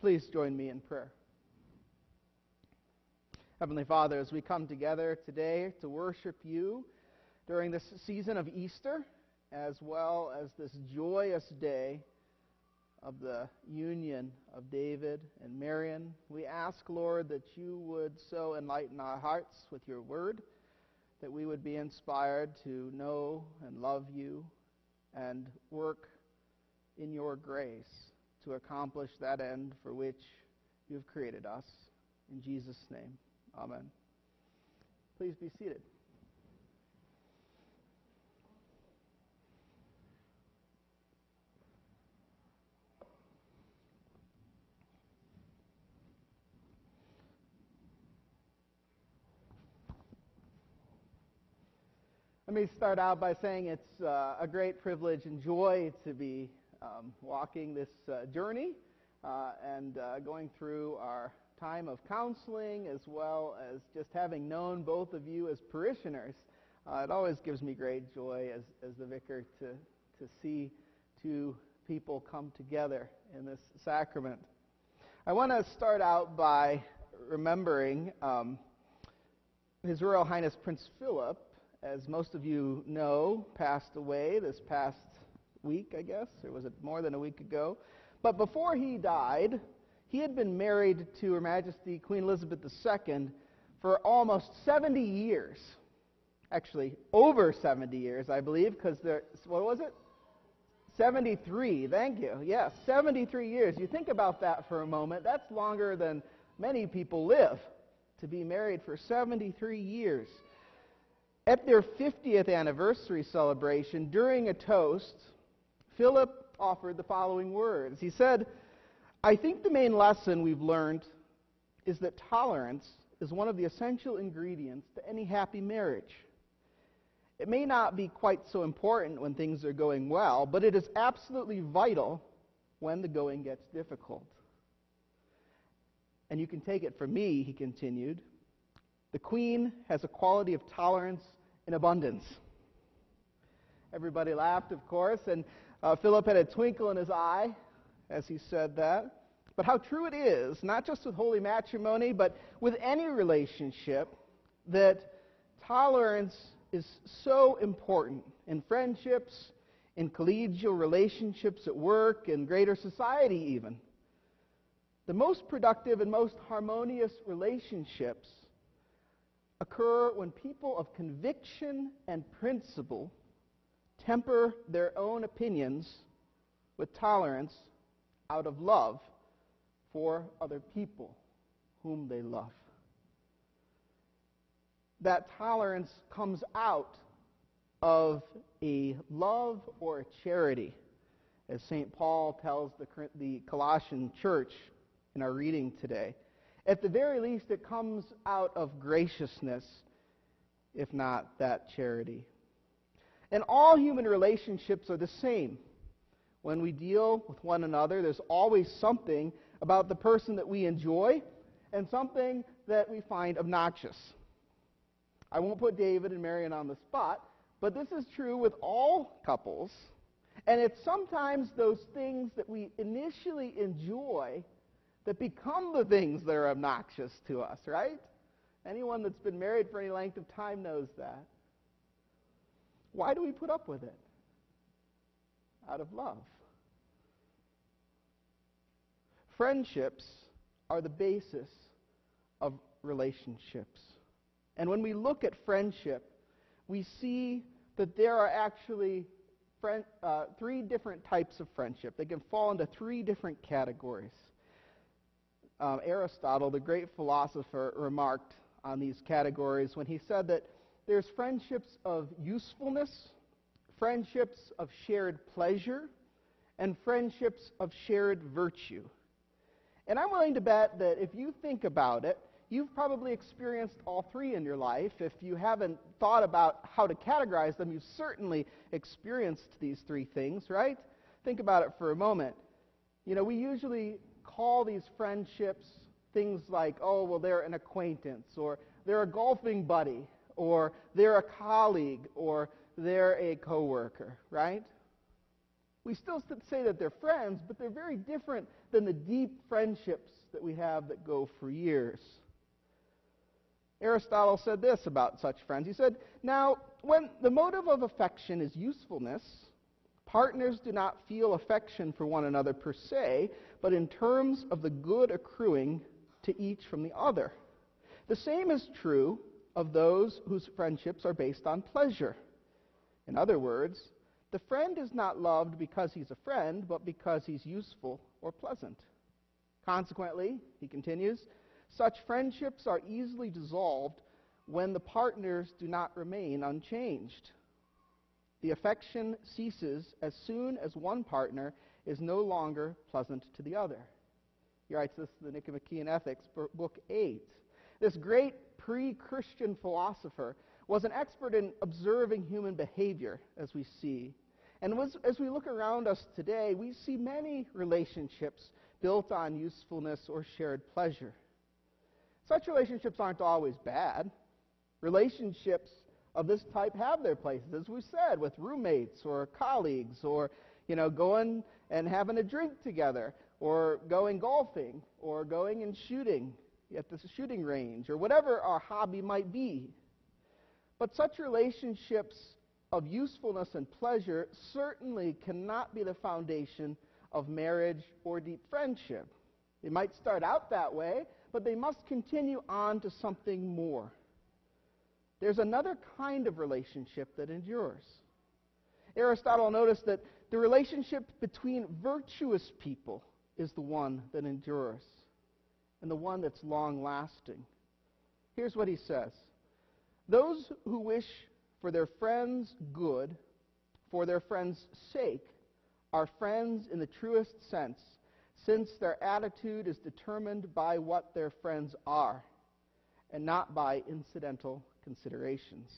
Please join me in prayer. Heavenly Father, as we come together today to worship you during this season of Easter, as well as this joyous day of the union of David and Marion, we ask, Lord, that you would so enlighten our hearts with your word, that we would be inspired to know and love you and work in your grace to accomplish that end for which you have created us. In Jesus' name, amen. Please be seated. Let me start out by saying it's uh, a great privilege and joy to be um, walking this uh, journey uh, and uh, going through our time of counseling as well as just having known both of you as parishioners. Uh, it always gives me great joy as, as the vicar to, to see two people come together in this sacrament. I want to start out by remembering um, His Royal Highness Prince Philip, as most of you know, passed away this past week, I guess, or was it more than a week ago? But before he died, he had been married to Her Majesty Queen Elizabeth II for almost 70 years. Actually, over 70 years, I believe, because there, what was it? 73, thank you. Yes, 73 years. You think about that for a moment. That's longer than many people live to be married for 73 years. At their 50th anniversary celebration, during a toast, Philip offered the following words. He said, I think the main lesson we've learned is that tolerance is one of the essential ingredients to any happy marriage. It may not be quite so important when things are going well, but it is absolutely vital when the going gets difficult. And you can take it from me, he continued. The Queen has a quality of tolerance in abundance. Everybody laughed, of course, and uh, Philip had a twinkle in his eye as he said that. But how true it is, not just with holy matrimony, but with any relationship, that tolerance is so important in friendships, in collegial relationships at work, in greater society, even. The most productive and most harmonious relationships occur when people of conviction and principle temper their own opinions with tolerance out of love for other people whom they love. That tolerance comes out of a love or a charity, as St. Paul tells the, the Colossian church in our reading today. At the very least, it comes out of graciousness, if not that charity. And all human relationships are the same. When we deal with one another, there's always something about the person that we enjoy and something that we find obnoxious. I won't put David and Marion on the spot, but this is true with all couples. And it's sometimes those things that we initially enjoy that become the things that are obnoxious to us, right? Anyone that's been married for any length of time knows that. Why do we put up with it? Out of love. Friendships are the basis of relationships. And when we look at friendship, we see that there are actually friend, uh, three different types of friendship. They can fall into three different categories. Um, Aristotle, the great philosopher, remarked on these categories when he said that there's friendships of usefulness, friendships of shared pleasure, and friendships of shared virtue. And I'm willing to bet that if you think about it, you've probably experienced all three in your life. If you haven't thought about how to categorize them, you've certainly experienced these three things, right? Think about it for a moment. You know, we usually call these friendships things like, oh, well, they're an acquaintance, or they're a golfing buddy, or they're a colleague or they're a coworker, right? We still say that they're friends, but they're very different than the deep friendships that we have that go for years. Aristotle said this about such friends. He said, Now, when the motive of affection is usefulness, partners do not feel affection for one another per se, but in terms of the good accruing to each from the other. The same is true of those whose friendships are based on pleasure. In other words, the friend is not loved because he's a friend, but because he's useful or pleasant. Consequently, he continues, such friendships are easily dissolved when the partners do not remain unchanged. The affection ceases as soon as one partner is no longer pleasant to the other. He writes this in the Nicomachean Ethics, Book 8. This great pre Christian philosopher was an expert in observing human behavior, as we see. And as we look around us today, we see many relationships built on usefulness or shared pleasure. Such relationships aren't always bad. Relationships of this type have their places, as we said, with roommates or colleagues or, you know, going and having a drink together or going golfing or going and shooting at the shooting range or whatever our hobby might be. But such relationships of usefulness and pleasure certainly cannot be the foundation of marriage or deep friendship. They might start out that way, but they must continue on to something more. There's another kind of relationship that endures. Aristotle noticed that the relationship between virtuous people is the one that endures and the one that's long lasting. Here's what he says Those who wish for their friends' good, for their friends' sake, are friends in the truest sense, since their attitude is determined by what their friends are, and not by incidental considerations.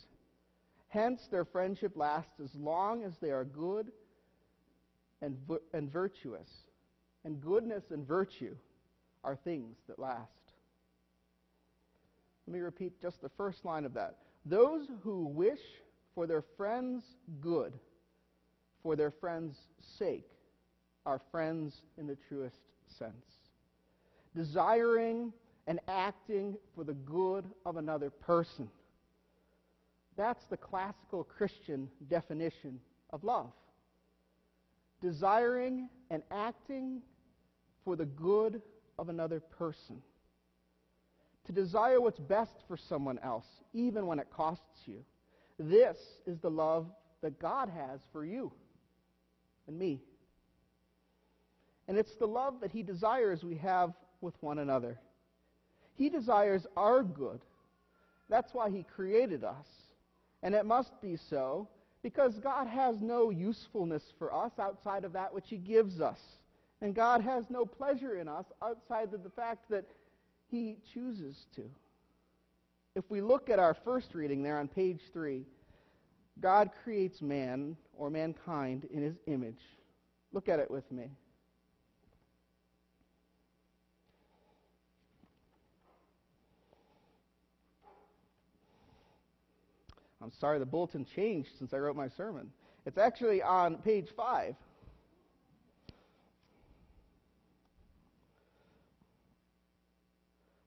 Hence, their friendship lasts as long as they are good and, and virtuous. And goodness and virtue are things that last. Let me repeat just the first line of that. Those who wish for their friends' good, for their friends' sake, are friends in the truest sense. Desiring and acting for the good of another person. That's the classical Christian definition of love. Desiring and acting for the good of another person. To desire what's best for someone else, even when it costs you. This is the love that God has for you and me. And it's the love that He desires we have with one another. He desires our good. That's why He created us. And it must be so because God has no usefulness for us outside of that which He gives us. And God has no pleasure in us outside of the fact that He chooses to. If we look at our first reading there on page 3, God creates man or mankind in His image. Look at it with me. I'm sorry, the bulletin changed since I wrote my sermon. It's actually on page 5.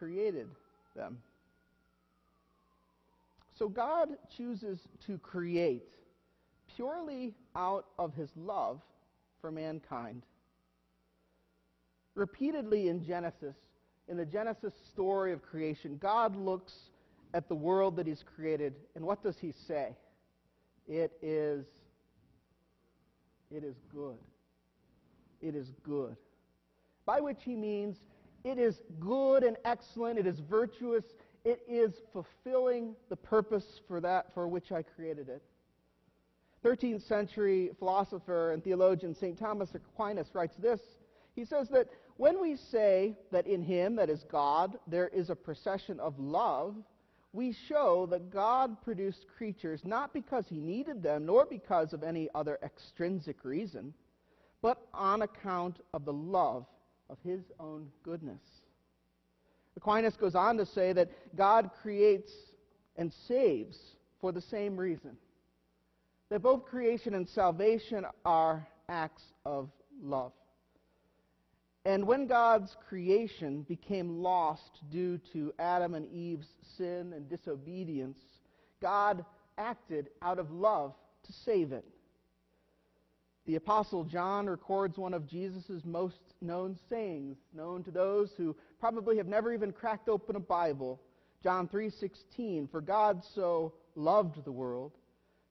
created them. So God chooses to create purely out of his love for mankind. Repeatedly in Genesis, in the Genesis story of creation, God looks at the world that He's created, and what does He say? It is, it is good. It is good. By which He means it is good and excellent, it is virtuous, it is fulfilling the purpose for that for which I created it. 13th century philosopher and theologian St. Thomas Aquinas writes this. He says that when we say that in him, that is God, there is a procession of love, we show that God produced creatures not because he needed them, nor because of any other extrinsic reason, but on account of the love of his own goodness. Aquinas goes on to say that God creates and saves for the same reason. That both creation and salvation are acts of love. And when God's creation became lost due to Adam and Eve's sin and disobedience, God acted out of love to save it. The Apostle John records one of Jesus' most known sayings, known to those who probably have never even cracked open a Bible. John 3:16, "For God so loved the world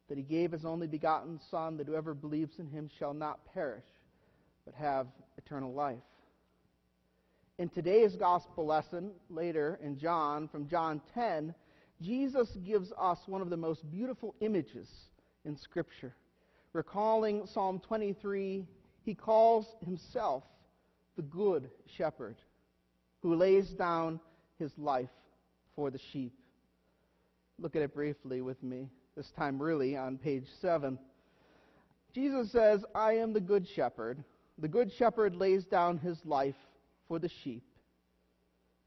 that he gave his only begotten son that whoever believes in him shall not perish but have eternal life." In today's gospel lesson, later in John, from John 10, Jesus gives us one of the most beautiful images in Scripture. Recalling Psalm 23, he calls himself the Good Shepherd who lays down his life for the sheep. Look at it briefly with me, this time really on page 7. Jesus says, I am the Good Shepherd. The Good Shepherd lays down his life for the sheep.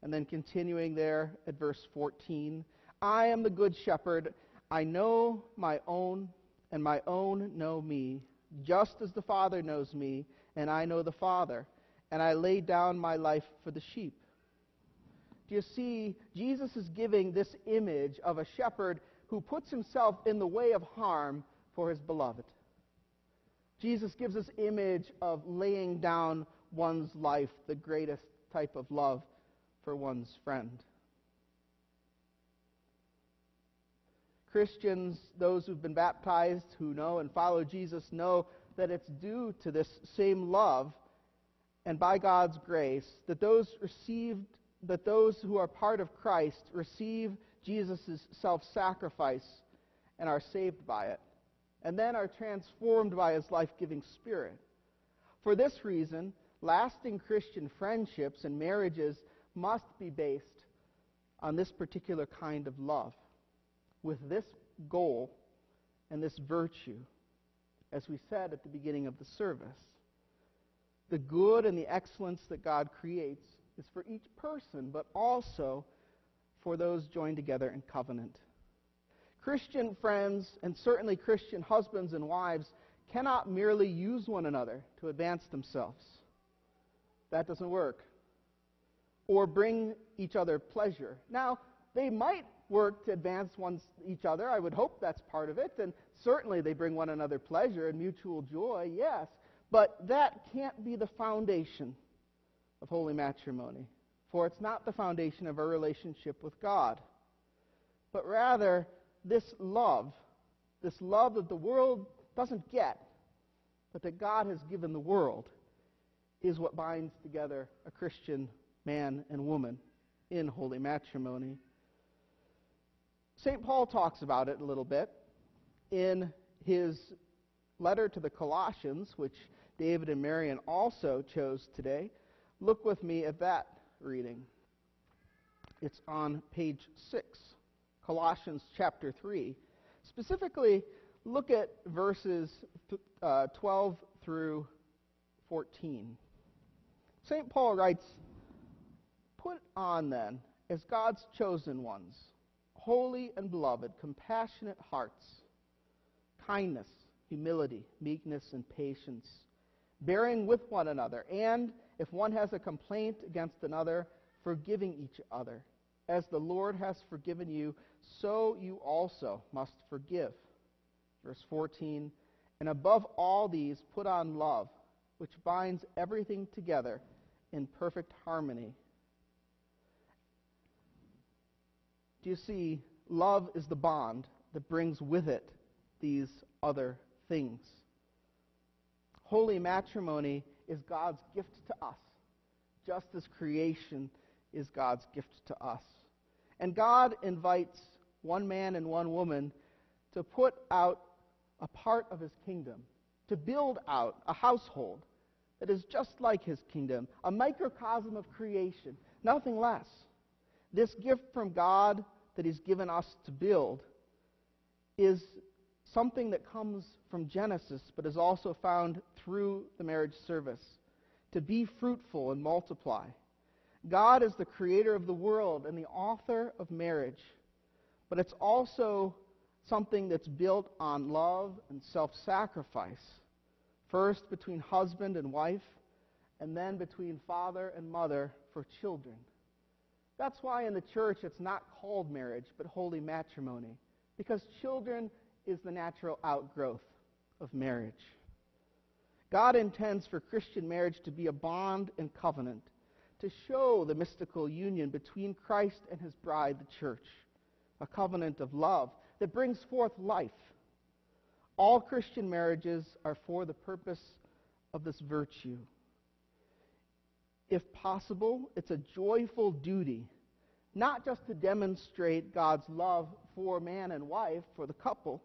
And then continuing there at verse 14, I am the Good Shepherd. I know my own and my own know me, just as the Father knows me, and I know the Father, and I lay down my life for the sheep. Do you see, Jesus is giving this image of a shepherd who puts himself in the way of harm for his beloved. Jesus gives this image of laying down one's life, the greatest type of love for one's friend. Christians, those who've been baptized, who know and follow Jesus, know that it's due to this same love and by God's grace that those received that those who are part of Christ receive Jesus' self-sacrifice and are saved by it, and then are transformed by his life-giving spirit. For this reason, lasting Christian friendships and marriages must be based on this particular kind of love with this goal and this virtue, as we said at the beginning of the service. The good and the excellence that God creates is for each person, but also for those joined together in covenant. Christian friends, and certainly Christian husbands and wives, cannot merely use one another to advance themselves. That doesn't work. Or bring each other pleasure. Now, they might work to advance one's, each other. I would hope that's part of it. And certainly they bring one another pleasure and mutual joy, yes. But that can't be the foundation of holy matrimony. For it's not the foundation of our relationship with God. But rather, this love, this love that the world doesn't get, but that God has given the world, is what binds together a Christian man and woman in holy matrimony. St. Paul talks about it a little bit in his letter to the Colossians, which David and Marion also chose today. Look with me at that reading. It's on page 6, Colossians chapter 3. Specifically, look at verses uh, 12 through 14. St. Paul writes, Put on then, as God's chosen ones, holy and beloved, compassionate hearts, kindness, humility, meekness, and patience, bearing with one another, and if one has a complaint against another, forgiving each other. As the Lord has forgiven you, so you also must forgive. Verse 14, and above all these, put on love, which binds everything together in perfect harmony. Do you see? Love is the bond that brings with it these other things. Holy matrimony is God's gift to us, just as creation is God's gift to us. And God invites one man and one woman to put out a part of his kingdom, to build out a household that is just like his kingdom, a microcosm of creation, nothing less. This gift from God that he's given us to build is something that comes from Genesis, but is also found through the marriage service. To be fruitful and multiply. God is the creator of the world and the author of marriage, but it's also something that's built on love and self sacrifice. First between husband and wife, and then between father and mother for children. That's why in the church it's not called marriage, but holy matrimony, because children is the natural outgrowth of marriage. God intends for Christian marriage to be a bond and covenant, to show the mystical union between Christ and his bride, the church, a covenant of love that brings forth life. All Christian marriages are for the purpose of this virtue. If possible, it's a joyful duty, not just to demonstrate God's love for man and wife, for the couple,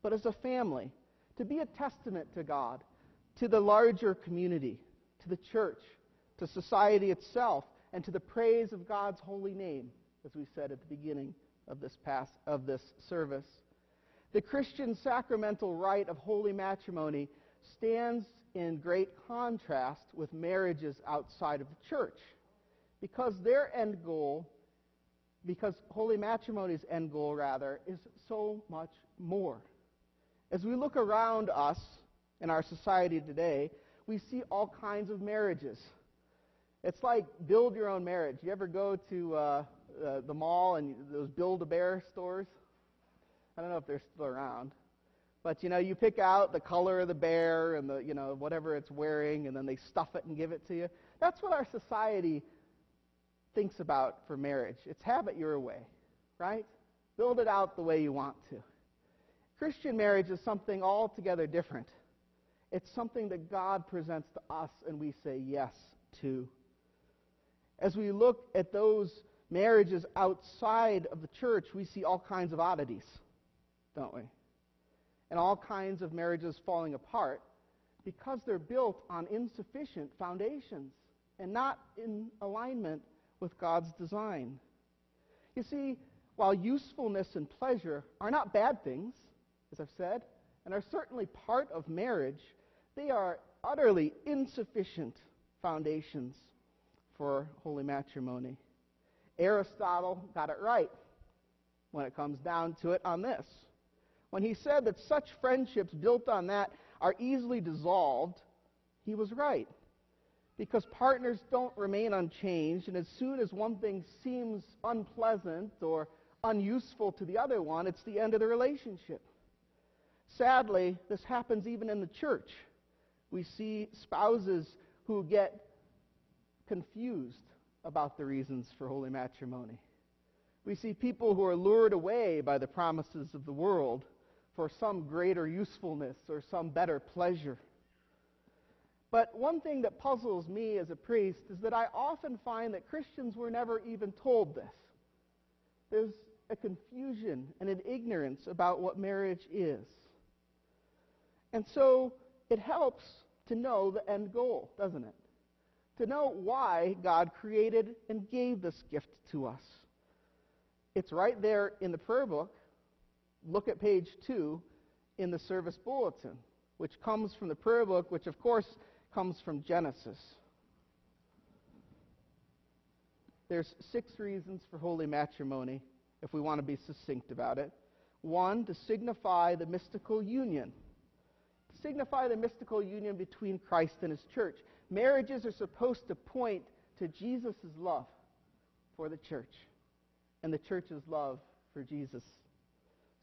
but as a family, to be a testament to God, to the larger community, to the church, to society itself, and to the praise of God's holy name, as we said at the beginning of this pass of this service. The Christian sacramental rite of holy matrimony stands in great contrast with marriages outside of the church because their end goal because holy matrimony's end goal rather is so much more as we look around us in our society today, we see all kinds of marriages. It's like build your own marriage. You ever go to uh, uh, the mall and those Build a Bear stores? I don't know if they're still around. But you know, you pick out the color of the bear and the you know whatever it's wearing, and then they stuff it and give it to you. That's what our society thinks about for marriage. It's have it your way, right? Build it out the way you want to. Christian marriage is something altogether different. It's something that God presents to us and we say yes to. As we look at those marriages outside of the church, we see all kinds of oddities, don't we? And all kinds of marriages falling apart because they're built on insufficient foundations and not in alignment with God's design. You see, while usefulness and pleasure are not bad things, as I've said, and are certainly part of marriage, they are utterly insufficient foundations for holy matrimony. Aristotle got it right when it comes down to it on this. When he said that such friendships built on that are easily dissolved, he was right. Because partners don't remain unchanged, and as soon as one thing seems unpleasant or unuseful to the other one, it's the end of the relationship. Sadly, this happens even in the church. We see spouses who get confused about the reasons for holy matrimony. We see people who are lured away by the promises of the world for some greater usefulness or some better pleasure. But one thing that puzzles me as a priest is that I often find that Christians were never even told this. There's a confusion and an ignorance about what marriage is. And so it helps to know the end goal, doesn't it? To know why God created and gave this gift to us. It's right there in the prayer book. Look at page 2 in the service bulletin, which comes from the prayer book, which of course comes from Genesis. There's six reasons for holy matrimony, if we want to be succinct about it. One, to signify the mystical union To signify the mystical union between Christ and his church. Marriages are supposed to point to Jesus' love for the church and the church's love for Jesus.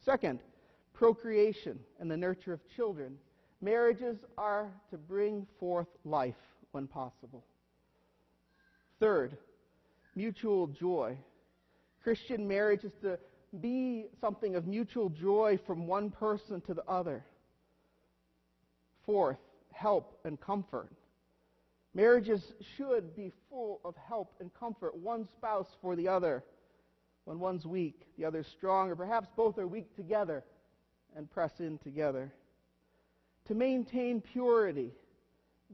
Second, procreation and the nurture of children. Marriages are to bring forth life when possible. Third, mutual joy. Christian marriage is to be something of mutual joy from one person to the other. Fourth, help and comfort. Marriages should be full of help and comfort, one spouse for the other. When one's weak, the other's strong, or perhaps both are weak together and press in together. to maintain purity.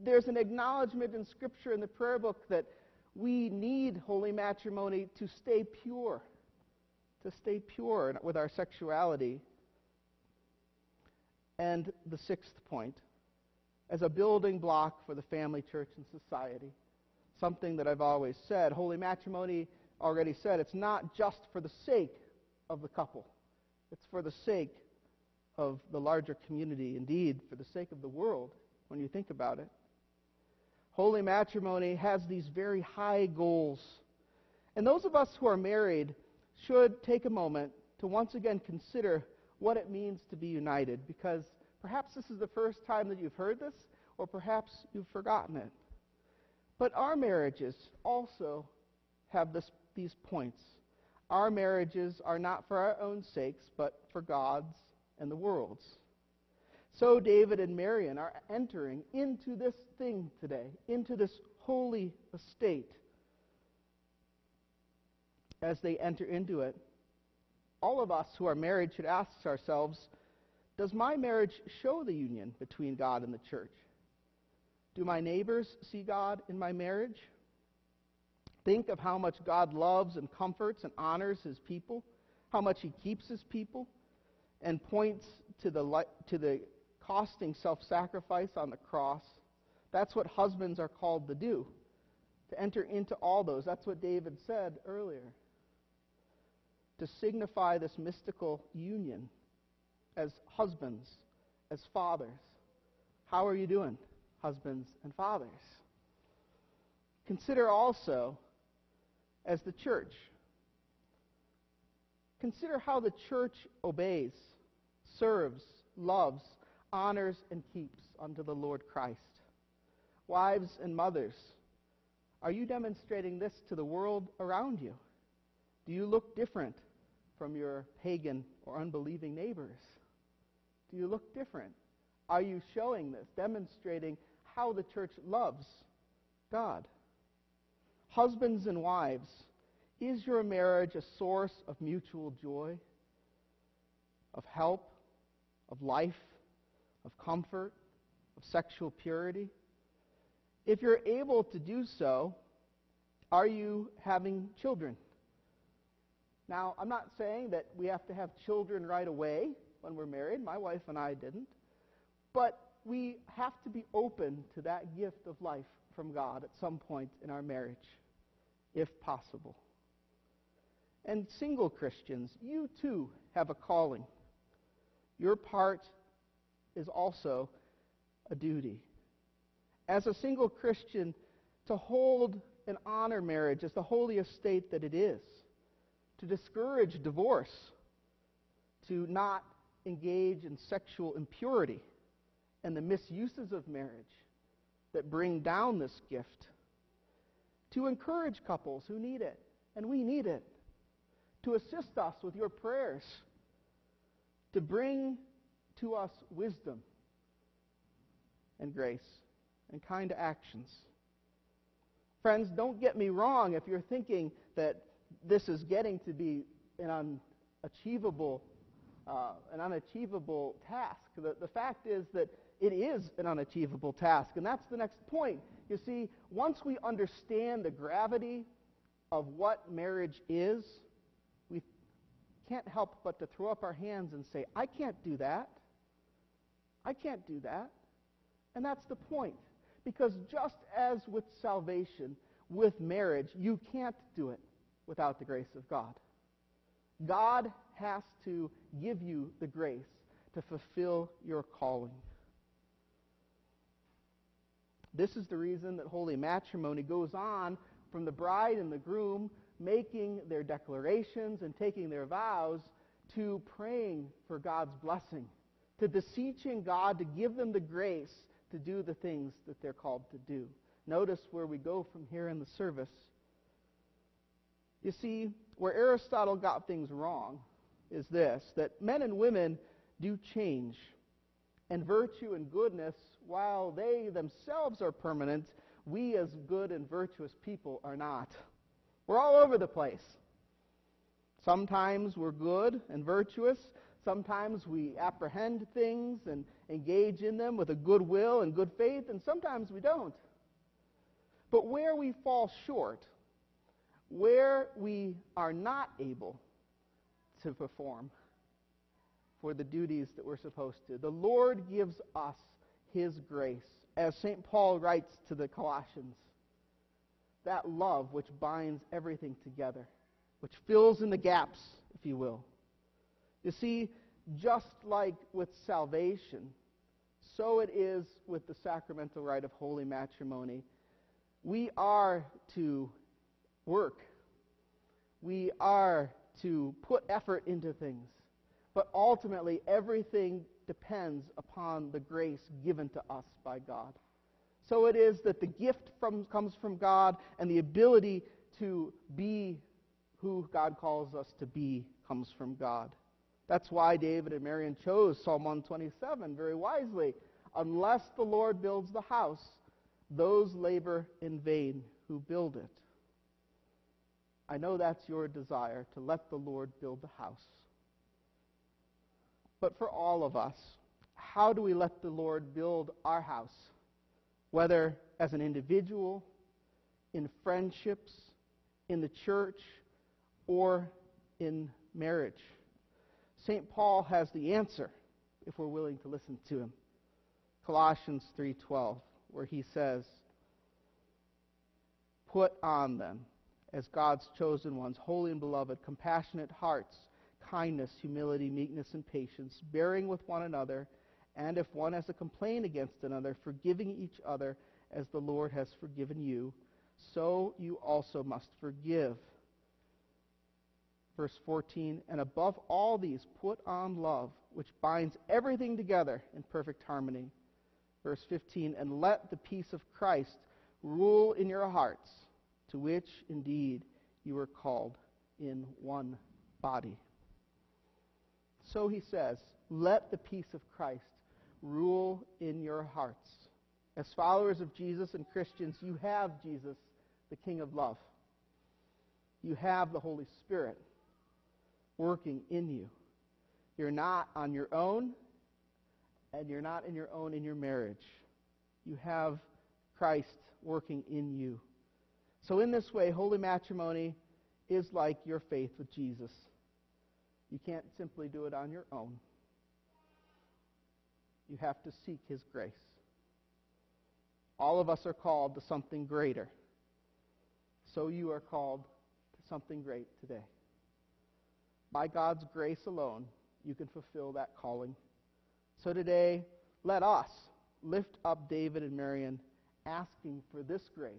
There's an acknowledgement in Scripture in the prayer book that we need holy matrimony to stay pure, to stay pure with our sexuality. And the sixth point, as a building block for the family, church, and society, something that I've always said, holy matrimony, already said, it's not just for the sake of the couple, it's for the sake of the larger community, indeed, for the sake of the world, when you think about it. Holy matrimony has these very high goals. And those of us who are married should take a moment to once again consider what it means to be united, because perhaps this is the first time that you've heard this, or perhaps you've forgotten it. But our marriages also have this, these points. Our marriages are not for our own sakes, but for God's and the world's. So David and Marion are entering into this thing today, into this holy estate. As they enter into it, all of us who are married should ask ourselves Does my marriage show the union between God and the church? Do my neighbors see God in my marriage? Think of how much God loves and comforts and honors his people, how much he keeps his people, and points to the, to the costing self sacrifice on the cross. That's what husbands are called to do, to enter into all those. That's what David said earlier. To signify this mystical union as husbands, as fathers. How are you doing, husbands and fathers? Consider also as the church. Consider how the church obeys, serves, loves, honors, and keeps unto the Lord Christ. Wives and mothers, are you demonstrating this to the world around you? Do you look different from your pagan or unbelieving neighbors? Do you look different? Are you showing this, demonstrating how the church loves God? Husbands and wives, is your marriage a source of mutual joy, of help, of life, of comfort, of sexual purity? If you're able to do so, are you having children? Now, I'm not saying that we have to have children right away when we're married. My wife and I didn't. But we have to be open to that gift of life from God at some point in our marriage, if possible. And single Christians, you too have a calling. Your part is also a duty. As a single Christian, to hold and honor marriage as the holy estate that it is, to discourage divorce, to not engage in sexual impurity and the misuses of marriage that bring down this gift, to encourage couples who need it, and we need it, to assist us with your prayers, to bring to us wisdom and grace and kind actions. Friends, don't get me wrong if you're thinking that this is getting to be an unachievable, uh, an unachievable task. The, the fact is that it is an unachievable task, and that's the next point. You see, once we understand the gravity of what marriage is, we can't help but to throw up our hands and say, I can't do that. I can't do that. And that's the point. Because just as with salvation, with marriage, you can't do it without the grace of God. God has to give you the grace to fulfill your calling. This is the reason that holy matrimony goes on from the bride and the groom making their declarations and taking their vows to praying for God's blessing to beseeching God to give them the grace to do the things that they're called to do. Notice where we go from here in the service. You see, where Aristotle got things wrong is this that men and women do change. And virtue and goodness, while they themselves are permanent, we as good and virtuous people are not. We're all over the place. Sometimes we're good and virtuous, Sometimes we apprehend things and engage in them with a good will and good faith, and sometimes we don't. But where we fall short, where we are not able to perform for the duties that we're supposed to, the Lord gives us His grace. As St. Paul writes to the Colossians, that love which binds everything together, which fills in the gaps, if you will. You see, just like with salvation, so it is with the sacramental rite of holy matrimony. We are to work. We are to put effort into things. But ultimately, everything depends upon the grace given to us by God. So it is that the gift from, comes from God, and the ability to be who God calls us to be comes from God. That's why David and Marion chose Psalm 127 very wisely. Unless the Lord builds the house, those labor in vain who build it. I know that's your desire to let the Lord build the house. But for all of us, how do we let the Lord build our house? Whether as an individual, in friendships, in the church, or in marriage. St. Paul has the answer if we're willing to listen to him. Colossians 3:12 where he says, "Put on them as God's chosen ones, holy and beloved, compassionate hearts, kindness, humility, meekness, and patience, bearing with one another, and if one has a complaint against another, forgiving each other as the Lord has forgiven you, so you also must forgive." Verse 14, and above all these, put on love, which binds everything together in perfect harmony. Verse 15, and let the peace of Christ rule in your hearts, to which indeed you were called in one body. So he says, let the peace of Christ rule in your hearts. As followers of Jesus and Christians, you have Jesus, the King of love. You have the Holy Spirit working in you. You're not on your own, and you're not in your own in your marriage. You have Christ working in you. So, in this way, holy matrimony is like your faith with Jesus. You can't simply do it on your own. You have to seek His grace. All of us are called to something greater. So you are called to something great today. By God's grace alone, you can fulfill that calling. So today, let us lift up David and Marion, asking for this grace,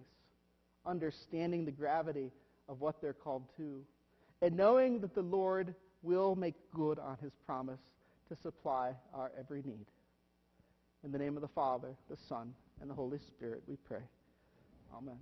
understanding the gravity of what they're called to, and knowing that the Lord will make good on his promise to supply our every need. In the name of the Father, the Son, and the Holy Spirit, we pray. Amen.